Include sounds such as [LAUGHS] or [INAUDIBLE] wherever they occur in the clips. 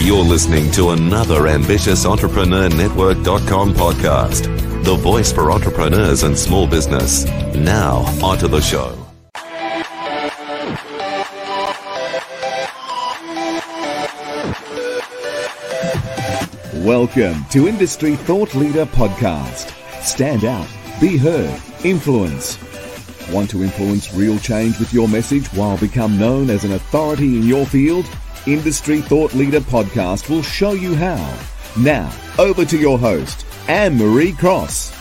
You're listening to another ambitious Entrepreneur Network.com podcast, the voice for entrepreneurs and small business. Now, onto the show. Welcome to Industry Thought Leader Podcast. Stand out, be heard, influence. Want to influence real change with your message while become known as an authority in your field? Industry Thought Leader Podcast will show you how. Now, over to your host, Anne Marie Cross.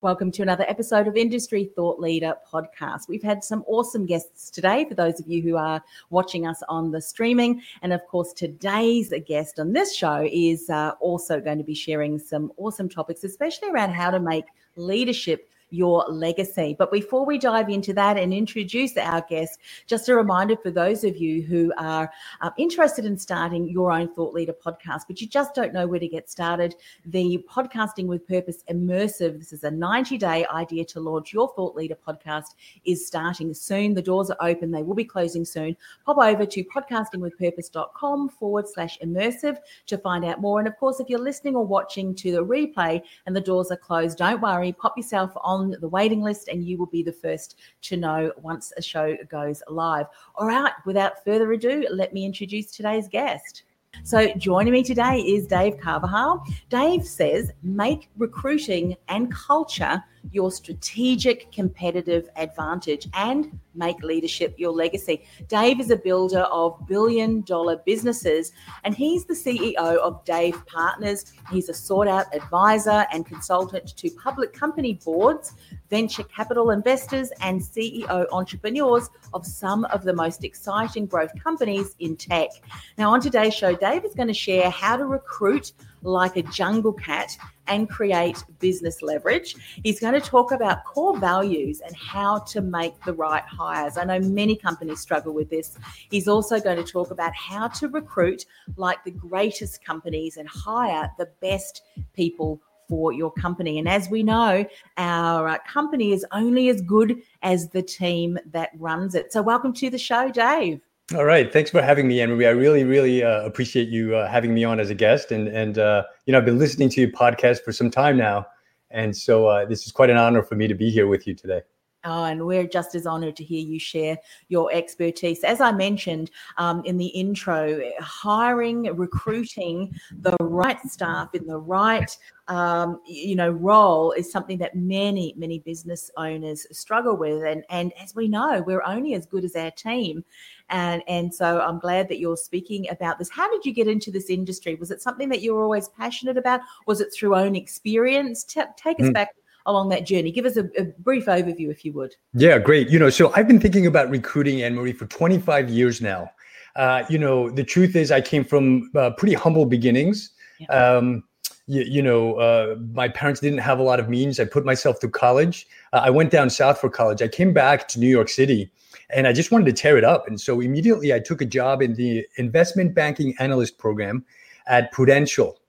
Welcome to another episode of Industry Thought Leader podcast. We've had some awesome guests today for those of you who are watching us on the streaming. And of course, today's guest on this show is uh, also going to be sharing some awesome topics, especially around how to make leadership your legacy. But before we dive into that and introduce our guest, just a reminder for those of you who are uh, interested in starting your own Thought Leader podcast, but you just don't know where to get started, the Podcasting with Purpose Immersive, this is a 90 day idea to launch your Thought Leader podcast, is starting soon. The doors are open, they will be closing soon. Pop over to podcastingwithpurpose.com forward slash immersive to find out more. And of course, if you're listening or watching to the replay and the doors are closed, don't worry, pop yourself on on the waiting list and you will be the first to know once a show goes live. All right, without further ado, let me introduce today's guest. So, joining me today is Dave Carvajal. Dave says, make recruiting and culture your strategic competitive advantage and make leadership your legacy. Dave is a builder of billion dollar businesses and he's the CEO of Dave Partners. He's a sought out advisor and consultant to public company boards, venture capital investors, and CEO entrepreneurs of some of the most exciting growth companies in tech. Now, on today's show, Dave is going to share how to recruit like a jungle cat and create business leverage. He's going to talk about core values and how to make the right hires. I know many companies struggle with this. He's also going to talk about how to recruit like the greatest companies and hire the best people for your company. And as we know, our uh, company is only as good as the team that runs it. So, welcome to the show, Dave. All right. Thanks for having me, Anne-Marie. I really, really uh, appreciate you uh, having me on as a guest. And, and uh, you know, I've been listening to your podcast for some time now. And so uh, this is quite an honor for me to be here with you today. Oh, and we're just as honored to hear you share your expertise. As I mentioned um, in the intro, hiring, recruiting the right staff in the right um, you know role is something that many many business owners struggle with, and and as we know, we're only as good as our team. And, and so I'm glad that you're speaking about this. How did you get into this industry? Was it something that you were always passionate about? Was it through own experience? T- take us mm. back along that journey. Give us a, a, brief overview, if you would. Yeah, great. You know, so I've been thinking about recruiting Anne Marie for 25 years now. Uh, you know, the truth is, I came from uh, pretty humble beginnings. Yeah. Um, you, you, know, uh, my parents didn't have a lot of means. I put myself through college. Uh, I went down south for college. I came back to New York City and I just wanted to tear it up. And so immediately I took a job in the investment banking analyst program at Prudential.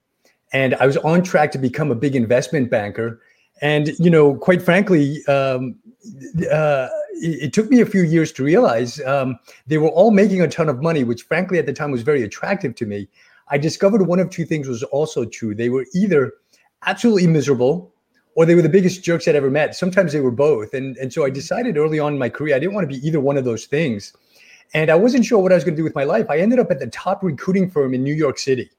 And I was on track to become a big investment banker. And you know, quite frankly, um, uh, it, it, took me a few years to realize um, they were all making a ton of money, which frankly at the time was very attractive to me. I discovered one of two things was also true. They were either absolutely miserable or they were the biggest jerks I'd ever met. Sometimes they were both. And, and so I decided early on in my career, I didn't want to be either one of those things. And I wasn't sure what I was going to do with my life. I ended up at the top recruiting firm in New York City.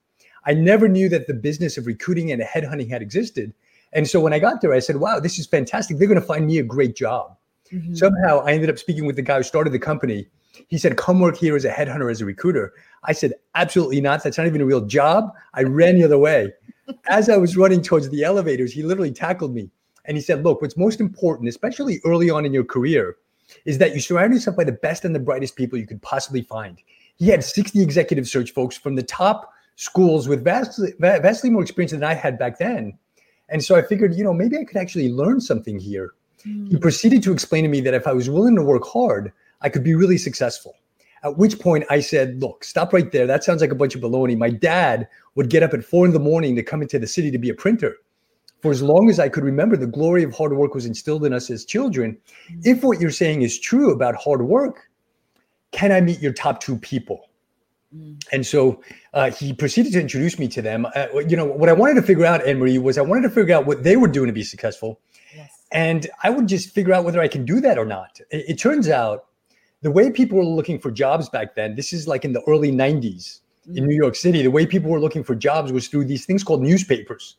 I never knew that the business of recruiting and headhunting had existed. And so when I got there, I said, wow, this is fantastic. They're going to find me a great job. Mm-hmm. Somehow I ended up speaking with the guy who started the company. He said, come work here as a headhunter, as a recruiter. I said, absolutely not. That's not even a real job. I ran the other way. [LAUGHS] As I was running towards the elevators, he literally tackled me. And he said, look, what's most important, especially early on in your career, is that you surround yourself by the best and the brightest people you could possibly find. He had 60 executive search folks from the top schools with vastly, vastly more experience than I had back then. And so I figured, you know, maybe I could actually learn something here. Mm. He proceeded to explain to me that if I was willing to work hard, I could be really successful. At which point I said, look, stop right there. That sounds like a bunch of baloney. My dad would get up at four in the morning to come into the city to be a printer. For as long as I could remember, the glory of hard work was instilled in us as children. Mm. If what you're saying is true about hard work, can I meet your top two people? And so uh, he proceeded to introduce me to them. Uh, you know, what I wanted to figure out, Anne Marie, was I wanted to figure out what they were doing to be successful. Yes. And I would just figure out whether I can do that or not. It, it turns out the way people were looking for jobs back then, this is like in the early 90s in New York City, the way people were looking for jobs was through these things called newspapers.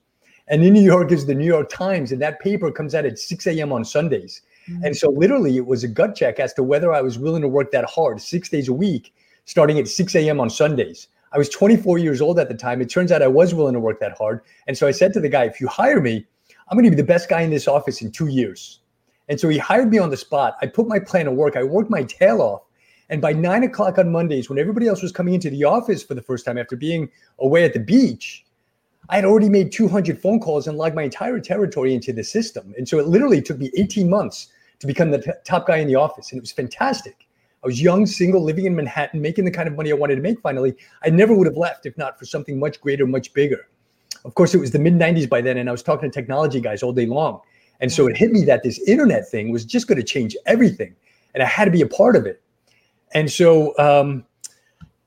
And in New York is the New York Times, and that paper comes out at 6 a.m. on Sundays. And so literally it was a gut check as to whether I was willing to work that hard six days a week, starting at 6 a.m. on Sundays. I was 24 years old at the time. It turns out I was willing to work that hard. And so I said to the guy, if you hire me, I'm going to be the best guy in this office in two years. And so he hired me on the spot. I put my plan to work. I worked my tail off. And by nine o'clock on Mondays, when everybody else was coming into the office for the first time after being away at the beach, I had already made 200 phone calls and logged my entire territory into the system. And so it literally took me 18 months to become the t- top guy in the office. And it was fantastic. I was young, single, living in Manhattan, making the kind of money I wanted to make finally. I never would have left if not for something much greater, much bigger. Of course, it was the mid 90s by then, and I was talking to technology guys all day long. And so it hit me that this internet thing was just going to change everything. And I had to be a part of it. And so, um,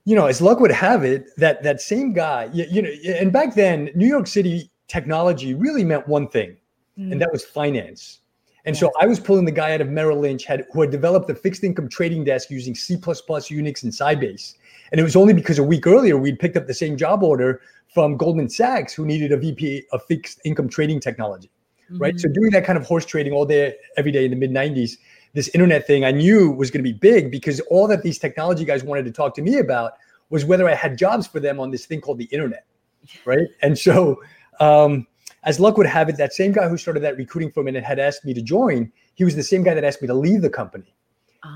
you know, as luck would have it, that that same guy, you, you know, and back then, New York City technology really meant one thing, and that was finance. And so I was pulling the guy out of Merrill Lynch had, who had developed the fixed income trading desk using C++, Unix, and Sybase. And it was only because a week earlier we'd picked up the same job order from Goldman Sachs, who needed a VP of fixed income trading technology, right? So doing that kind of horse trading all day, every day in the mid 90s, this internet thing I knew was going to be big because all that these technology guys wanted to talk to me about was whether I had jobs for them on this thing called the internet, [LAUGHS] right? And so, um, as luck would have it, that same guy who started that recruiting firm and had asked me to join, he was the same guy that asked me to leave the company.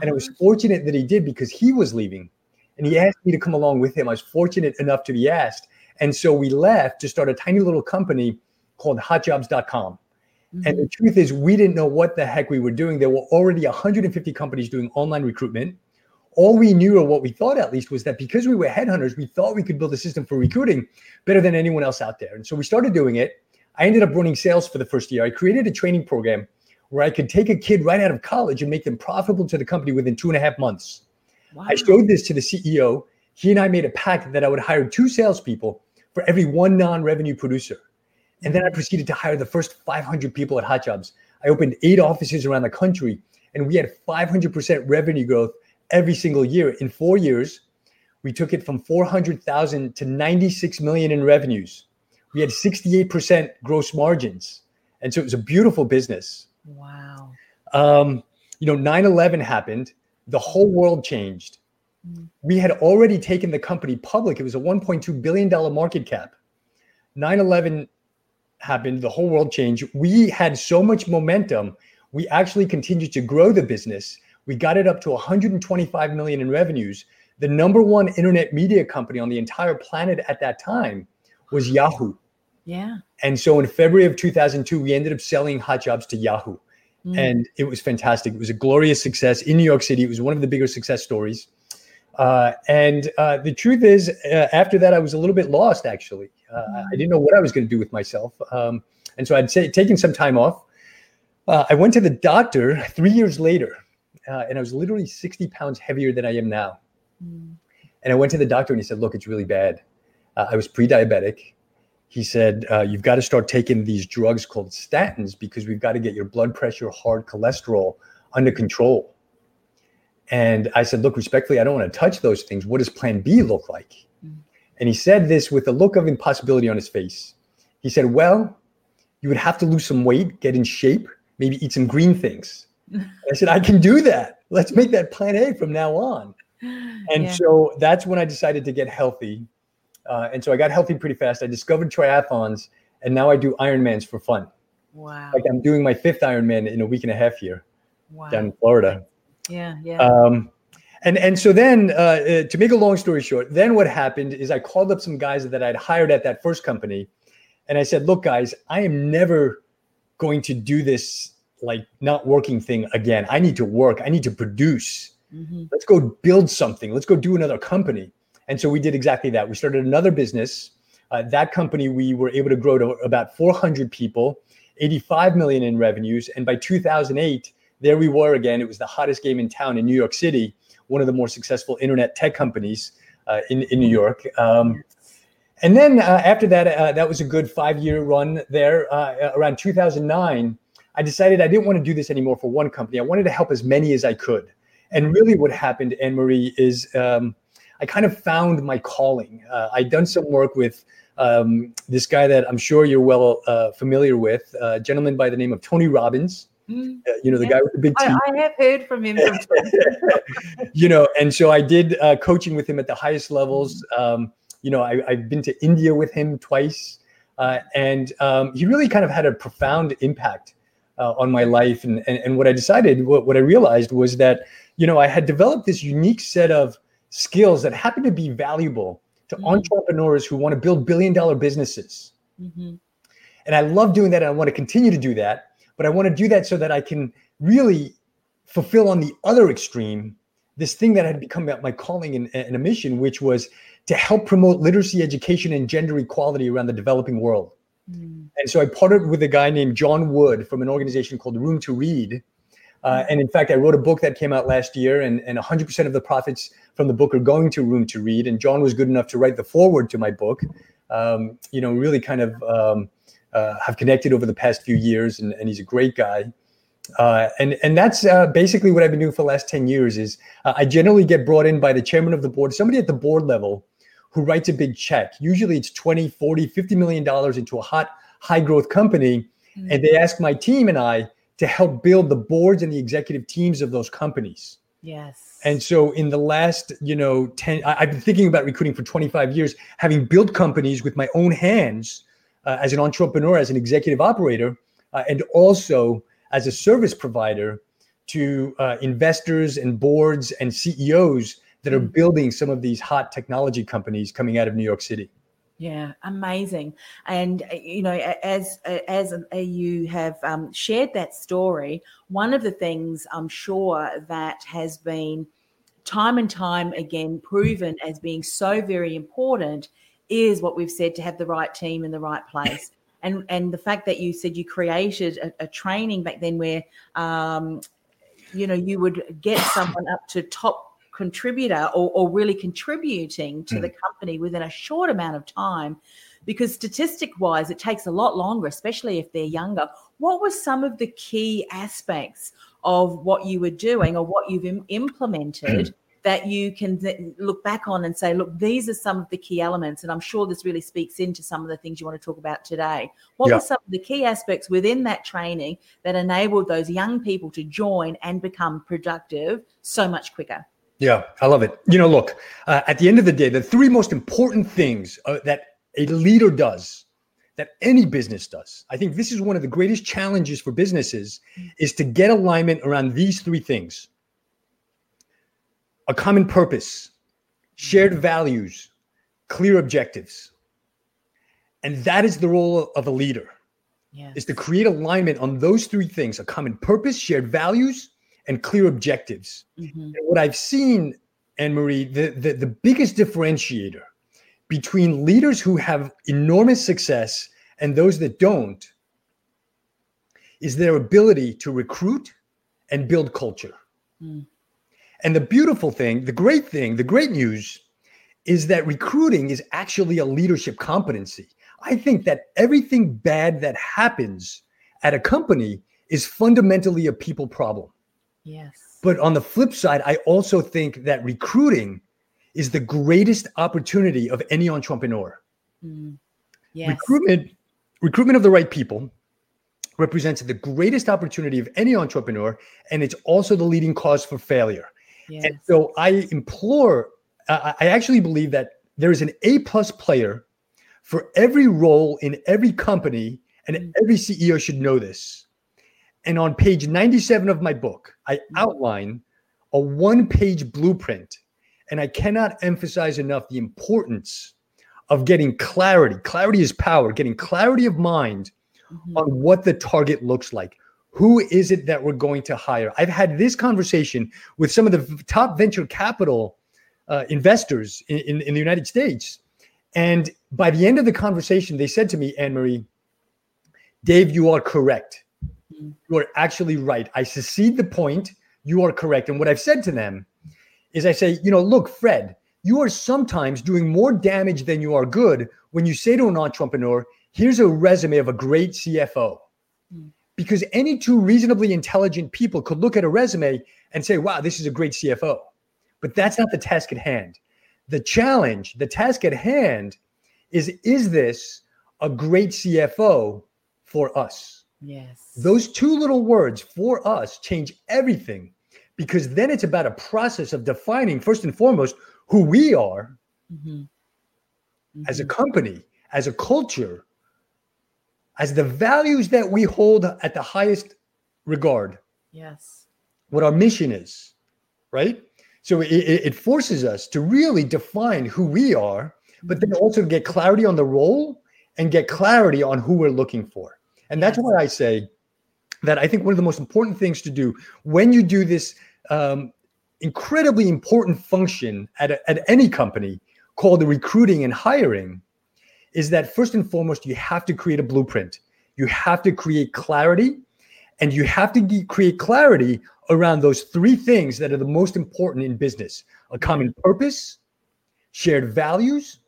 And I was oh. fortunate that he did because he was leaving and he asked me to come along with him. I was fortunate enough to be asked. And so we left to start a tiny little company called hotjobs.com. And the mm-hmm. truth is, we didn't know what the heck we were doing. There were already 150 companies doing online recruitment. All we knew, or what we thought at least, was that because we were headhunters, we thought we could build a system for recruiting better than anyone else out there. And so we started doing it. I ended up running sales for the first year. I created a training program where I could take a kid right out of college and make them profitable to the company within two and a half months. I showed this to the CEO. He and I made a pact that I would hire two salespeople for every one non-revenue producer. And then I mm-hmm. proceeded to hire the first 500 people at Hot Jobs. I opened eight offices around the country, and we had 500% revenue growth every single year. In four years, we took it from 400,000 to 96 million in revenues. We had 68% gross margins. And so it was a beautiful business. Wow. Um, you know, 9 11 happened, the whole world changed. We had already taken the company public, it was a $1.2 billion market cap. 9 11 happened, the whole world changed. We had so much momentum, we actually continued to grow the business. We got it up to 125 million in revenues. The number one internet media company on the entire planet at that time was Yahoo. Yeah. And so in February of 2002, we ended up selling Hot Jobs to Yahoo. And it was fantastic. It was a glorious success in New York City. It was one of the bigger success stories. Uh, and uh, the truth is, uh, after that, I was a little bit lost, actually. Uh, I didn't know what I was going to do with myself. Um, and so I'd say, taken some time off. Uh, I went to the doctor three years later, uh, and I was literally 60 pounds heavier than I am now. And I went to the doctor, and he said, Look, it's really bad. Uh, I was pre diabetic. He said, uh, You've got to start taking these drugs called statins because we've got to get your blood pressure, hard cholesterol under control. And I said, Look, respectfully, I don't want to touch those things. What does plan B look like? And he said this with a look of impossibility on his face. He said, Well, you would have to lose some weight, get in shape, maybe eat some green things. [LAUGHS] I said, I can do that. Let's make that plan A from now on. And Yeah. so that's when I decided to get healthy. Uh, and so I got healthy pretty fast. I discovered triathlons, and now I do Ironmans for fun. Wow. Like I'm doing my fifth Ironman in a week and a half here Wow. down in Florida. Yeah. Yeah. Um, and and so then, uh, uh, to make a long story short, then what happened is I called up some guys that I'd hired at that first company, and I said, "Look, guys, I am never going to do this like not working thing again. I need to work. I need to produce. Mhm. Let's go build something. Let's go do another company." And so we did exactly that. We started another business. Uh, that company we were able to grow to about 400 people, 85 million in revenues, and by 2008 there we were again. It was the hottest game in town in New York City, one of the more successful internet tech companies uh, in in New York. Um, and then uh, after that, uh, that was a good five year run there. Uh, around 2009, I decided I didn't want to do this anymore for one company. I wanted to help as many as I could. And really, what happened, Anne Marie, is um, I kind of found my calling. Uh, I'd done some work with um, this guy that I'm sure you're well uh, familiar with, a gentleman by the name of Tony Robbins. Mm, uh, you know the yeah. guy with the big I, I, have heard from him. [LAUGHS] you know, and so I did uh, coaching with him at the highest levels. Um, you know, I, have been to India with him twice, uh, and um, he really kind of had a profound impact uh, on my life. And, and and what I decided, what, what I realized was that you know I had developed this unique set of skills that happen to be valuable to mm-hmm. entrepreneurs who want to build billion dollar businesses. Mm-hmm. And I love doing that. And I want to continue to do that. But I want to do that so that I can really fulfill on the other extreme this thing that had become my calling and, and a mission, which was to help promote literacy education and gender equality around the developing world. Mm. And so I partnered with a guy named John Wood from an organization called Room to Read. Uh, and in fact, I wrote a book that came out last year, and, and 100% of the profits from the book are going to Room to Read. And John was good enough to write the foreword to my book. Um, you know, really kind of um, uh, have connected over the past few years, and, and he's a great guy. Uh, and and that's uh, basically what I've been doing for the last 10 years is uh, I generally get brought in by the chairman of the board, somebody at the board level who writes a big check. Usually it's 20, 40, 50 million dollars into a hot high growth company. Mm-hmm. And they ask my team and I to help build the boards and the executive teams of those companies. Yes. And so in the last, you know, 10, I, have been thinking about recruiting for 25 years, having built companies with my own hands uh, as an entrepreneur, as an executive operator, uh, and also as a service provider to uh, investors and boards and CEOs that are mm. building some of these hot technology companies coming out of New York City. Yeah, amazing. And uh, you know, as as you have um, shared that story, one of the things I'm sure that has been time and time again proven as being so very important is what we've said to have the right team in the right place. And and the fact that you said you created a, a training back then where um, you know you would get someone up to top contributor or, or really contributing to mm. the company within a short amount of time because statistic wise it takes a lot longer especially if they're younger what were some of the key aspects of what you were doing or what you've Im- implemented mm. that you can th- look back on and say look these are some of the key elements and i'm sure this really speaks into some of the things you want to talk about today what yeah. were some of the key aspects within that training that enabled those young people to join and become productive so much quicker yeah, I love it. You know, look, uh, at the end of the day, the three most important things uh, that a leader does, that any business does, I think this is one of the greatest challenges for businesses, is to get alignment around these three things a common purpose, shared values, clear objectives. And that is the role of a leader. Yes. Is to create alignment on those three things: a common purpose, shared values, and clear objectives. Mm-hmm. And what I've seen, Anne Marie, the, the, the biggest differentiator between leaders who have enormous success and those that don't is their ability to recruit and build culture. Mm. And the beautiful thing, the great thing, the great news is that recruiting is actually a leadership competency. I think that everything bad that happens at a company is fundamentally a people problem. Yes. But on the flip side, I also think that recruiting is the greatest opportunity of any entrepreneur. Mm. Yes. Recruitment, recruitment of the right people represents the greatest opportunity of any entrepreneur, and it's also the leading cause for failure. Yes. And so I implore, I actually believe that there is an A plus player for every role in every company, and mm. every CEO should know this. And on page 97 of my book, I mm-hmm. outline a one page blueprint. And I cannot emphasize enough the importance of getting clarity. Clarity is power, getting clarity of mind mm-hmm. on what the target looks like. Who is it that we're going to hire? I've had this conversation with some of the top venture capital uh, investors in, in, in the United States. And by the end of the conversation, they said to me, Anne Marie, Dave, you are correct. You are actually right. I secede the point. You are correct. And what I've said to them is I say, you know, look, Fred, you are sometimes doing more damage than you are good when you say to an entrepreneur, here's a resume of a great CFO. Mm. Because any two reasonably intelligent people could look at a resume and say, wow, this is a great CFO. But that's not the task at hand. The challenge, the task at hand is is this a great CFO for us? Yes. Those two little words for us change everything because then it's about a process of defining, first and foremost, who we are mm-hmm. Mm-hmm. as a company, as a culture, as the values that we hold at the highest regard. Yes. What our mission is, right? So it, it forces us to really define who we are, but then mm-hmm. also get clarity on the role and get clarity on who we're looking for. And that's why I say that I think one of the most important things to do when you do this um, incredibly important function at, a, at any company called the recruiting and hiring is that first and foremost, you have to create a blueprint. You have to create clarity and you have to create clarity around those three things that are the most important in business a common purpose, shared values,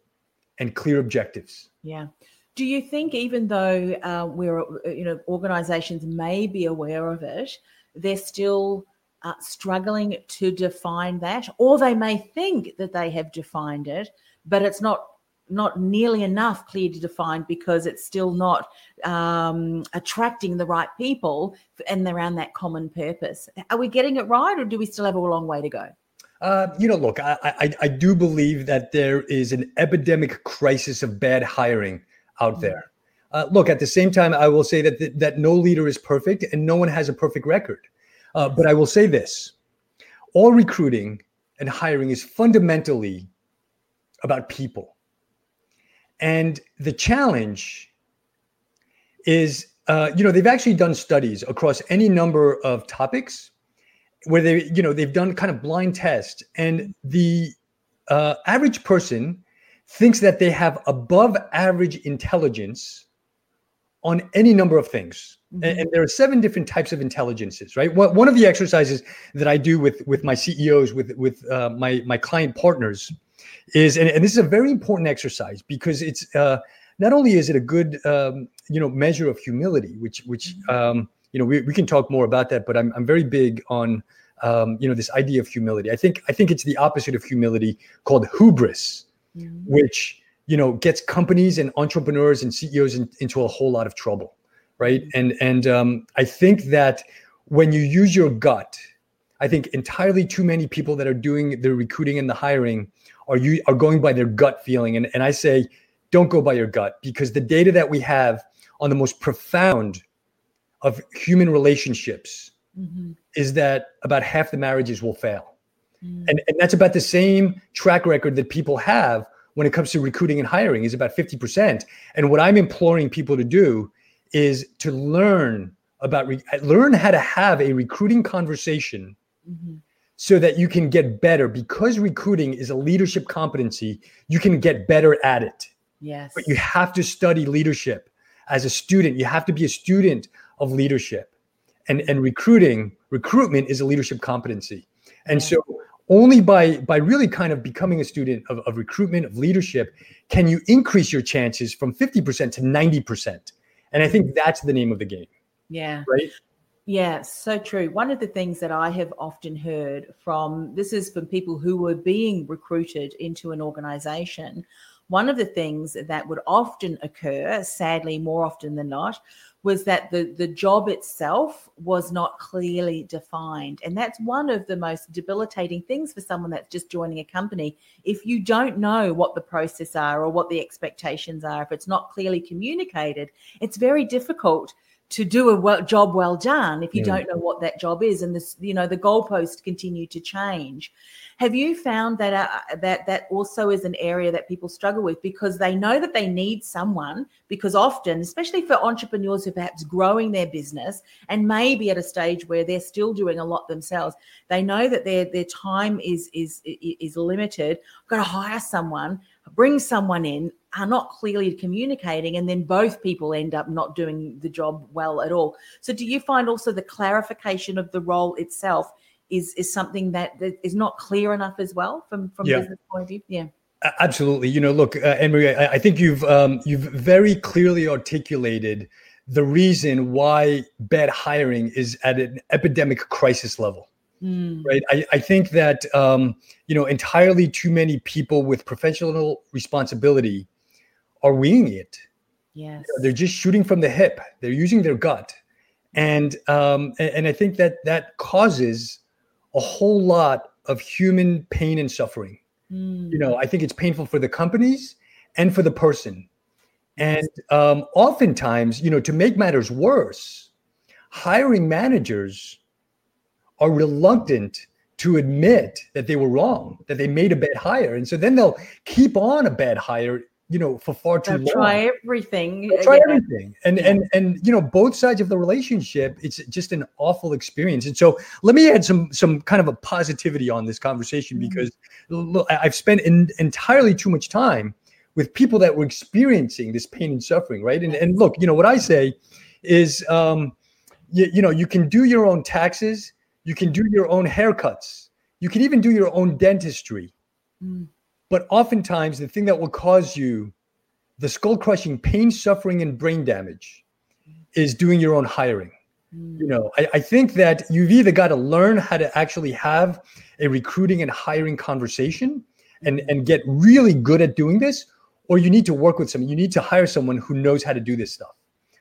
and clear objectives. Yeah. Do you think, even though uh, we're, you know, organizations may be aware of it, they're still uh, struggling to define that, or they may think that they have defined it, but it's not not nearly enough clearly defined because it's still not um, attracting the right people and around that common purpose. Are we getting it right, or do we still have a long way to go? Uh, you know, look, I, I, I do believe that there is an epidemic crisis of bad hiring out there. Uh, look, at the same time, I will say that th- that no leader is perfect and no one has a perfect record. Uh, but I will say this: all recruiting and hiring is fundamentally about people, and the challenge is, uh, you know, they've actually done studies across any number of topics where they, you know, they've done kind of blind tests, and the uh, average person thinks that they have above average intelligence on any number of things. Mm-hmm. And, and, there are seven different types of intelligences, right? One of the exercises that I do with with my CEOs, with with uh, my my client partners, is and, and, this is a very important exercise because it's uh, not only is it a good um, you know measure of humility, which which mm-hmm. um, you know we, we can talk more about that, but I'm I'm very big on um, you know this idea of humility. I think I think it's the opposite of humility called hubris mm-hmm. which you know gets companies and entrepreneurs and CEOs in, into a whole lot of trouble, right? Mm-hmm. And and um, I think that when you use your gut, I think entirely too many people that are doing the recruiting and the hiring are you are going by their gut feeling, and and I say don't go by your gut because the data that we have on the most profound of human relationships mm-hmm. is that about half the marriages will fail Mm. And, and that's about the same track record that people have when it comes to recruiting and hiring is about 50%. And what I'm imploring people to do is to learn about re- learn how to have a recruiting conversation mm-hmm. so that you can get better because recruiting is a leadership competency you can get better at it yes but you have to study leadership as a student you have to be a student of leadership and and recruiting recruitment is a leadership competency and yeah. so only by by really kind of becoming a student of, of recruitment of leadership can you increase your chances from 50% to 90% and i think that's the name of the game yeah. right? Yeah so true. One of the things that i have often heard from this is from people who were being recruited into an organization one of the things that would often occur sadly more often than not was that the, the job itself was not clearly defined. And that's one of the most debilitating things for someone that's just joining a company. If you don't know what the process are or what the expectations are, if it's not clearly communicated, it's very difficult to do a well, job well done if you yeah. don't know what that job is and this you know the goalposts continue to change have you found that uh, that that also is an area that people struggle with because they know that they need someone because often, especially for entrepreneurs who perhaps growing their business and maybe at a stage where they're still doing a lot themselves, they know that their their time is is is limited. I've got to hire someone, bring someone in are not clearly communicating and then both people end up not doing the job well at all so do you find also the clarification of the role itself is is something that, that is not clear enough as well from from yeah. business point of view yeah absolutely you know look uh, Anne-Marie, I, I think you've um, you've very clearly articulated the reason why bad hiring is at an epidemic crisis level Mm. Right. I, I think that um, you know entirely too many people with professional responsibility are winging it. Yes. You know, they're just shooting from the hip. They're using their gut, and um, and, and I think that that causes a whole lot of human pain and suffering. Mm. You know, I think it's painful for the companies and for the person. And um, oftentimes, you know, to make matters worse, hiring managers are reluctant to admit that they were wrong, that they made a bad hire. And so then they'll keep on a bad hire, you know, for far too long. Try everything. They'll try yeah. everything. And yeah. and and you know, both sides of the relationship, it's just an awful experience. And so let me add some some kind of a positivity on this conversation mm-hmm. because look, I've spent in, entirely too much time with people that were experiencing this pain and suffering, right? And and look, you know, what I say is um you, you know, you can do your own taxes you can do your own haircuts. You can even do your own dentistry. Mm. But oftentimes, the thing that will cause you the skull crushing pain, suffering, and brain damage is doing your own hiring. Mm. You know, I, I think that you've either got to learn how to actually have a recruiting and hiring conversation and, and get really good at doing this, or you need to work with someone. You need to hire someone who knows how to do this stuff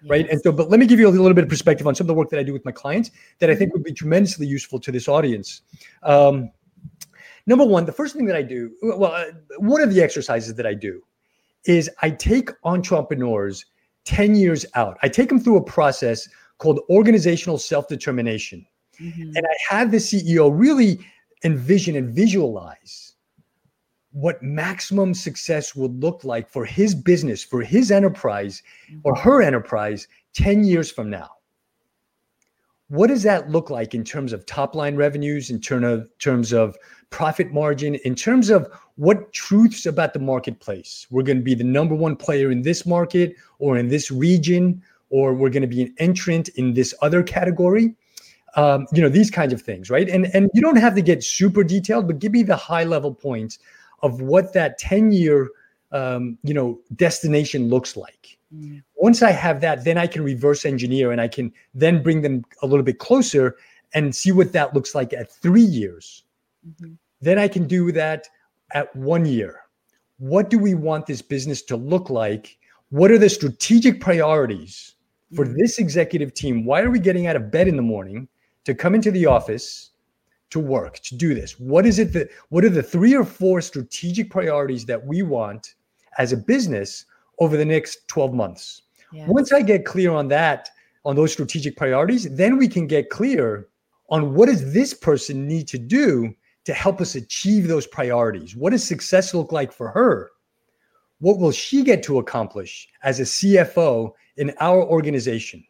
right? And so, but let me give you a little bit of perspective on some of the work that I do with my clients that I think mm-hmm. would be tremendously useful to this audience. Um, number one, the first thing that I do, well, uh, one of the exercises that I do is I take entrepreneurs 10 years out. I take them through a process called organizational self determination. Mm-hmm. And I have the CEO really envision and visualize what maximum success would look like for his business, for his enterprise or her enterprise 10 years from now. What does that look like in terms of top line revenues, in terms of profit margin, in terms of what truths about the marketplace? We're going to be the number one player in this market or in this region, or we're going to be an entrant in this other category. Um, you know, these kinds of things, right? And and you don't have to get super detailed, but give me the high level points of what that 10 year um, you know destination looks like mm. once i have that then i can reverse engineer and i can then bring them a little bit closer and see what that looks like at three years mm-hmm. then i can do that at one year what do we want this business to look like what are the strategic priorities for mm. this executive team why are we getting out of bed in the morning to come into the office to work to do this what is it that what are the three or four strategic priorities that we want as a business over the next 12 months once i get clear on that on those strategic priorities then we can get clear on what does this person need to do to help us achieve those priorities what does success look like for her what will she get to accomplish as a cfo in our organization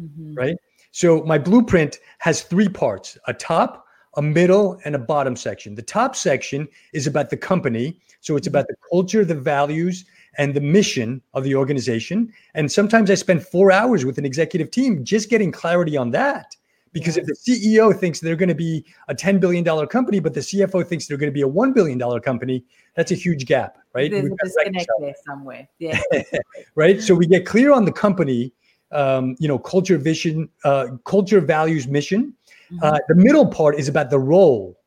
mm-hmm. right so my blueprint has three parts a top a middle, and a bottom section. The top section is about the company. So it's about the culture, the values, and the mission of the organization. And sometimes I spend four hours with an executive team just getting clarity on that. Because if the CEO thinks they're going to be a $10 billion company, but the CFO thinks they're going to be a $1 billion company, that's a huge gap, right? There's a disconnect there somewhere. [LAUGHS] Yeah. right. So we get clear on the company, um, you know, culture, vision, uh, culture, values, mission Mm-hmm. Uh, the middle part is about the role.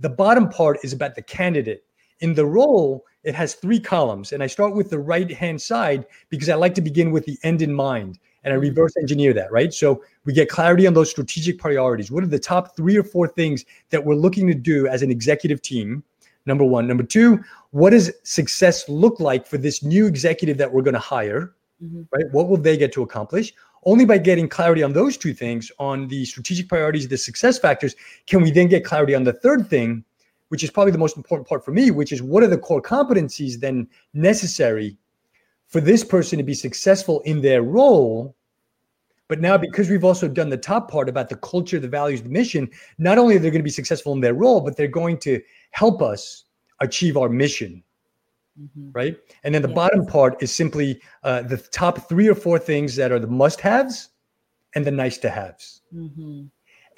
The bottom part is about the candidate. In the role, it has three columns, and I start with the right hand side because I like to begin with the end in mind and I mm-hmm. reverse engineer that, right? So we get clarity on those strategic priorities. What are the top three or four things that we're looking to do as an executive team? Number one. Number two, what does success look like for this new executive that we're going to hire? Mm-hmm. Right? What will they get to accomplish? Only by getting clarity on those two things, on the strategic priorities, the success factors, can we then get clarity on the third thing, which is probably the most important part for me, which is what are the core competencies then necessary for this person to be successful in their role? But now, because we've also done the top part about the culture, the values, the mission, not only are they going to be successful in their role, but they're going to help us achieve our mission. mm-hmm. right? And then the yes. bottom part is simply uh, the top three or four things that are the must-haves and the nice-to-haves. Mm-hmm.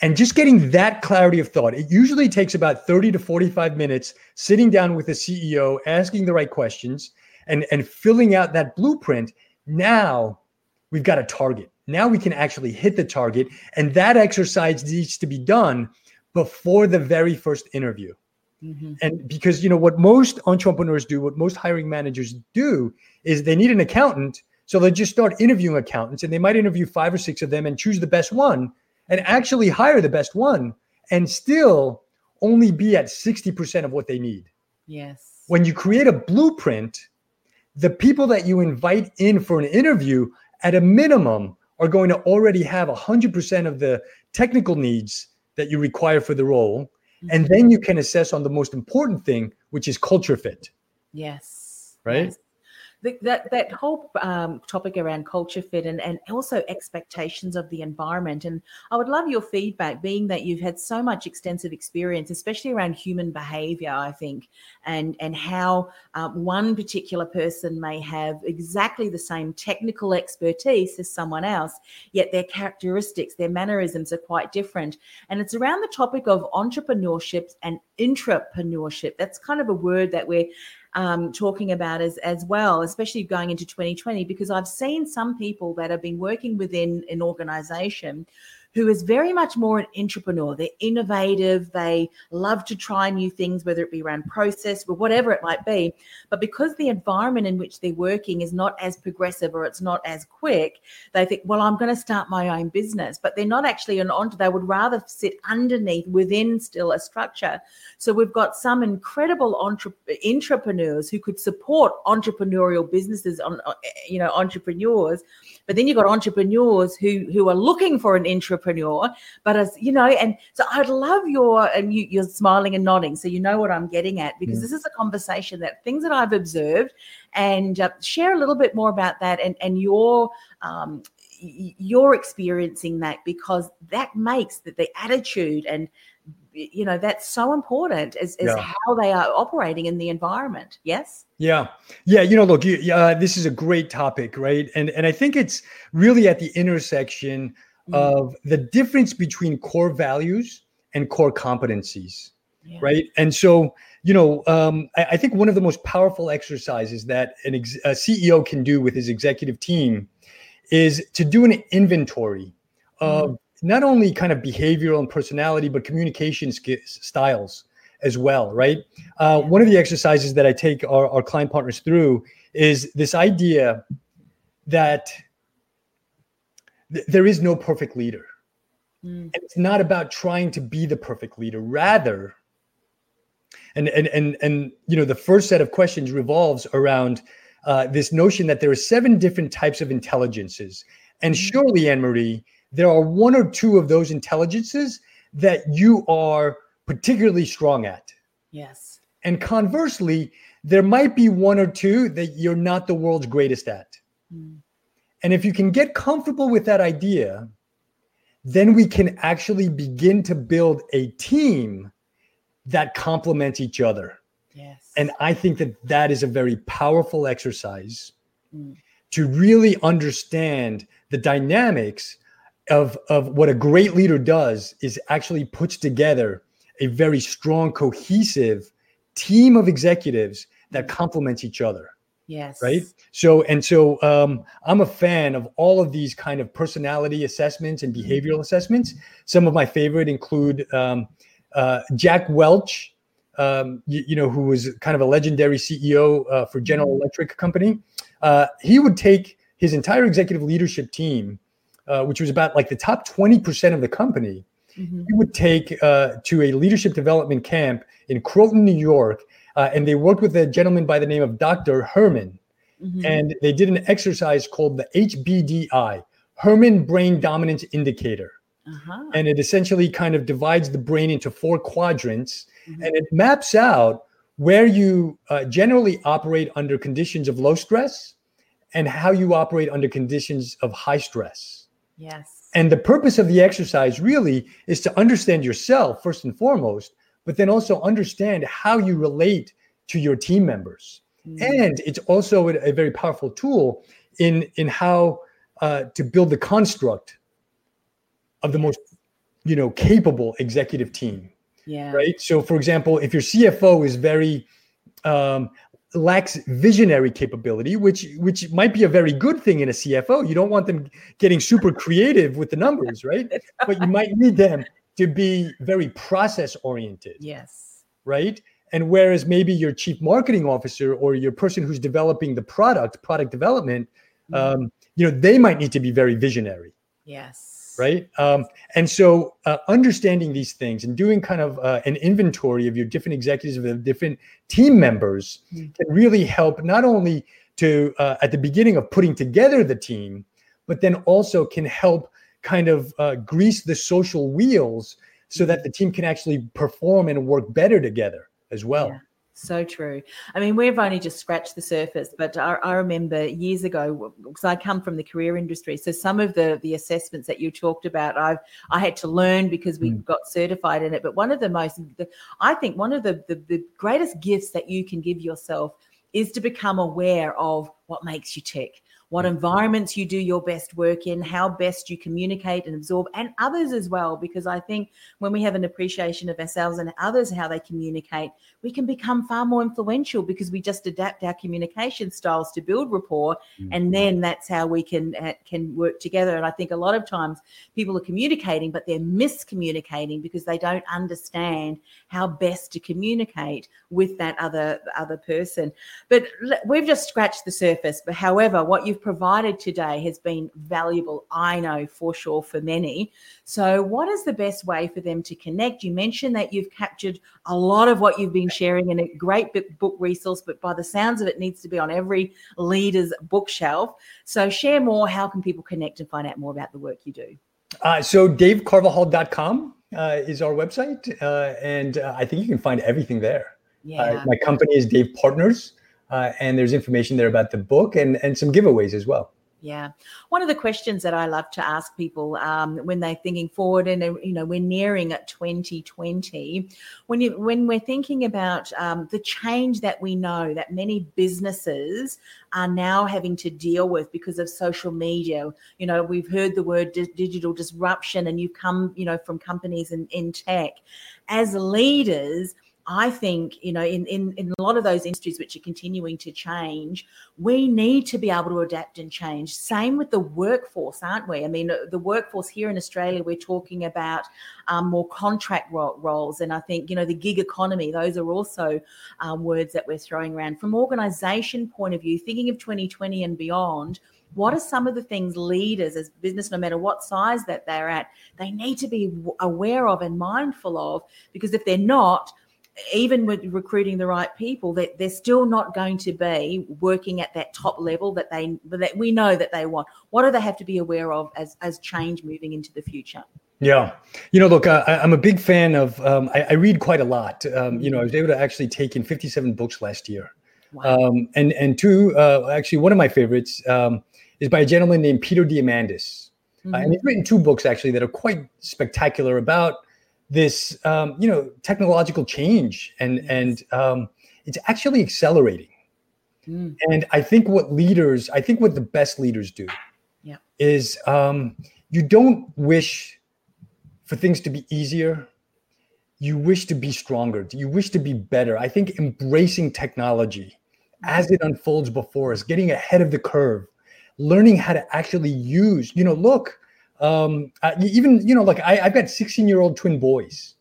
And just getting that clarity of thought, it usually takes about 30 to 45 minutes sitting down with the CEO, asking the right questions, and, and filling out that blueprint. Now we've got a target. Now we can actually hit the target. And that exercise needs to be done before the very first interview. Mm-hmm. And because you know what most entrepreneurs do, what most hiring managers do is they need an accountant, so they just start interviewing accountants, and they might interview five or six of them and choose the best one, and actually hire the best one, and still only be at sixty percent of what they need. Yes. When you create a blueprint, the people that you invite in for an interview, at a minimum, are going to already have hundred percent of the technical needs that you require for the role and mm-hmm. then you can assess on the most important thing, which is culture fit. Yes. Right. Yes that that whole um, topic around culture fit and, and also expectations of the environment. And i would love your feedback being that you've had so much extensive experience especially around human behavior i think and and how um, one particular person may have exactly the same technical expertise as someone else yet their characteristics their mannerisms are quite different. And it's around the topic of entrepreneurship and intrapreneurship. That's kind of a word that we're um, talking about as as well, especially going into 2020, because I've seen some people that have been working within an organization who is very much more an entrepreneur. They're innovative. They love to try new things, whether it be around process or whatever it might be. But because the environment in which they're working is not as progressive or it's not as quick, they think, well, I'm going to start my own business. But they're not actually an entrepreneur. They would rather sit underneath within still a structure. So we've got some incredible entre- entrepreneurs who could support entrepreneurial businesses on, you know, entrepreneurs but then you've got entrepreneurs who who are looking for an entrepreneur, but as you know, and so I'd love your and you, you're smiling and nodding, so you know what I'm getting at because this is a conversation that things that I've observed, and uh, share a little bit more about that and and your um, you're experiencing that because that makes that the attitude and you know that's so important as, as yeah. how they are operating in the environment yes yeah yeah you know look you, uh, this is a great topic right and and i think it's really at the intersection mm. of the difference between core values and core competencies yeah. right and so you know um, I, I, think one of the most powerful exercises that an ex- a ceo can do with his executive team is to do an inventory of mm not only kind of behavioral and personality, but communication styles as well, right? Uh, one of the exercises that I take our, our client partners through is this idea that th- there is no perfect leader. Mm. it's not about trying to be the perfect leader. Rather, and and and and you know, the first set of questions revolves around uh, this notion that there are seven different types of intelligences, and mm. surely, Anne Marie, there are one or two of those intelligences that you are particularly strong at. Yes. And conversely, there might be one or two that you're not the world's greatest at. Mm. And if you can get comfortable with that idea, then we can actually begin to build a team that complements each other. Yes. And I think that that is a very powerful exercise mm. to really understand the dynamics of of what a great leader does is actually puts together a very strong cohesive team of executives that complements each other yes. right? So and so um, i'm a fan of all of these kind of personality assessments and mm-hmm. behavioral assessments. Some of my favorite include um, uh, jack welch um, you, you, know who was kind of a legendary ceo uh, for general mm-hmm. electric company. Uh, he would take his entire executive leadership team uh, which was about like the top 20% of the company, mm-hmm. he would take uh, to a leadership development camp in Croton, New York. Uh, and they worked with a gentleman by the name of Dr. Herrmann. Mm-hmm. And they did an exercise called the HBDI, Herrmann Brain Dominance Indicator. Uh-huh. And it essentially kind of divides the brain into four quadrants mm-hmm. and it maps out where you uh, generally operate under conditions of low stress and how you operate under conditions of high stress. Yes. And the purpose of the exercise really is to understand yourself first and foremost, but then also understand how you relate to your team members. mm. and it's also a, a, very powerful tool in in how uh, to build the construct of the most you know capable executive team yeah right so for example if your cfo is very um, lacks visionary capability which which might be a very good thing in a cfo you don't want them getting super creative with the numbers [LAUGHS] right? But you might need them to be very process oriented yes. right? And whereas maybe your chief marketing officer or your person who's developing the product product development mm-hmm. um, you know they might need to be very visionary. Yes right um, and so uh, understanding these things and doing kind of uh, an inventory of your different executives of the different team members mm-hmm. can really help not only to uh, at the beginning of putting together the team but then also can help kind of uh, grease the social wheels so that the team can actually perform and work better together as well yeah. So true. I mean, we've only just scratched the surface, but I, I remember years ago because I come from the career industry. So some of the the assessments that you talked about, I I had to learn because we mm. got certified in it. But one of the most, the, I think, one of the, the the greatest gifts that you can give yourself is to become aware of what makes you tick what environments you do your best work in, how best you communicate and absorb, and others as well. Because I think when we have an appreciation of ourselves and others, how they communicate, we can become far more influential because we just adapt our communication styles to build rapport, mm-hmm. and then that's how we can uh, can work together. And I think a lot of times people are communicating, but they're miscommunicating because they don't understand how best to communicate with that other other person. But we've just scratched the surface. But however, what you've provided today has been valuable, I know for sure, for many. So, what is the best way for them to connect? You mentioned that you've captured a lot of what you've been sharing in a great book resource, but by the sounds of it, needs to be on every leader's bookshelf. So, share more. How can people connect and find out more about the work you do? Uh, so, davecarvajal.com uh, is our website, uh, and uh, I think you can find everything there. Uh, yeah. my company is Dave Partners. Uh, and there's information there about the book and, and some giveaways as well. Yeah, one of the questions that I love to ask people um, when they're thinking forward, and you know, we're nearing at 2020. When you when we're thinking about um, the change that we know that many businesses are now having to deal with because of social media. You know, we've heard the word di- digital disruption, and you've come, you know, from companies in, in tech. As leaders, I think, you know, in, in, in a lot of those industries which are continuing to change, we need to be able to adapt and change. Same with the workforce, aren't we? I mean, the workforce here in Australia, we're talking about um, more contract ro- roles. And I think, you know, the gig economy, those are also um, words that we're throwing around. From organization point of view, thinking of 2020 and beyond, what are some of the things leaders as business no matter what size that they're at they need to be aware of and mindful of because if they're not even with recruiting the right people, that they're still not going to be working at that top level that they that we know that they want. What do they have to be aware of as as change moving into the future? Yeah, you know, look, I, am a big fan of. Um, I, I, read quite a lot. Um, you know, I was able to actually take in 57 books last year, wow. um, and and two, uh, actually, one of my favorites um, is by a gentleman named Peter Diamandis, mm-hmm. uh, and he's written two books actually that are quite spectacular about this um, you know technological change and and um, it's actually accelerating. Mm. and i think what leaders i think what the best leaders do yeah. is um, you don't wish for things to be easier. You wish to be stronger. You wish to be better. I think embracing technology as it unfolds before us getting ahead of the curve learning how to actually use you know look um uh, even you know like I, i've got 16 year old twin boys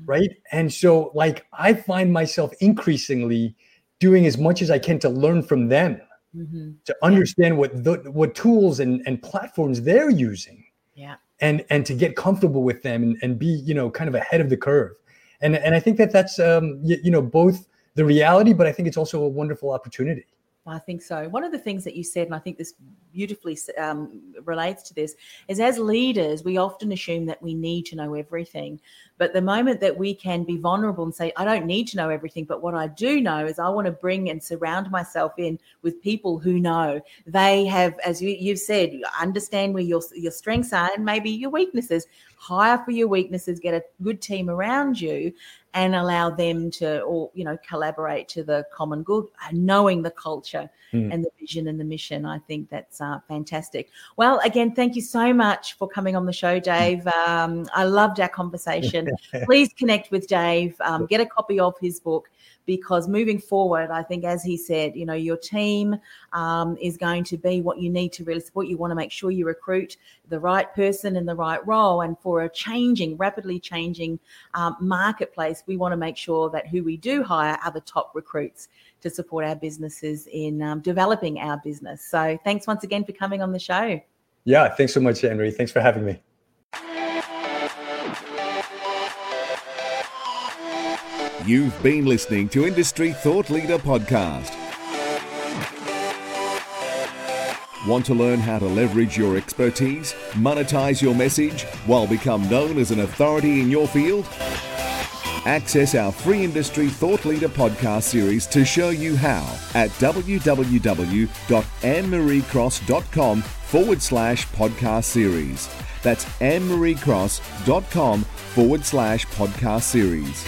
mm-hmm. right? And so like i find myself increasingly doing as much as i can to learn from them mm-hmm. to understand what the, what tools and, and platforms they're using yeah. and and to get comfortable with them and, and be you know kind of ahead of the curve. And and i think that that's um you, you know both the reality but i think it's also a wonderful opportunity I think so. One of the things that you said, and I think this beautifully um, relates to this, is as leaders, we often assume that we need to know everything. But the moment that we can be vulnerable and say, I don't need to know everything, but what I do know is I want to bring and surround myself in with people who know. They have, as you, you've said, understand where your, your strengths are and maybe your weaknesses hire for your weaknesses, get a good team around you, and allow them to or you know collaborate to the common good knowing the culture mm. and the vision and the mission. I think that's uh, fantastic. Well again thank you so much for coming on the show dave. [LAUGHS] Um, i loved our conversation. Please connect with dave. Um, get a copy of his book because moving forward, I think, as he said, you know, your team um, is going to be what you need to really support. You want to make sure you recruit the right person in the right role. And for a changing, rapidly changing um, marketplace, we want to make sure that who we do hire are the top recruits to support our businesses in um, developing our business. So thanks once again for coming on the show. Yeah, thanks so much, Henry. Thanks for having me. You've been listening to Industry Thought Leader Podcast. Want to learn how to leverage your expertise, monetize your message, while become known as an authority in your field? Access our free Industry Thought Leader podcast series to show you how at www.annemariecross.com forward slash podcast series. That's annemariecross.com forward slash podcast series.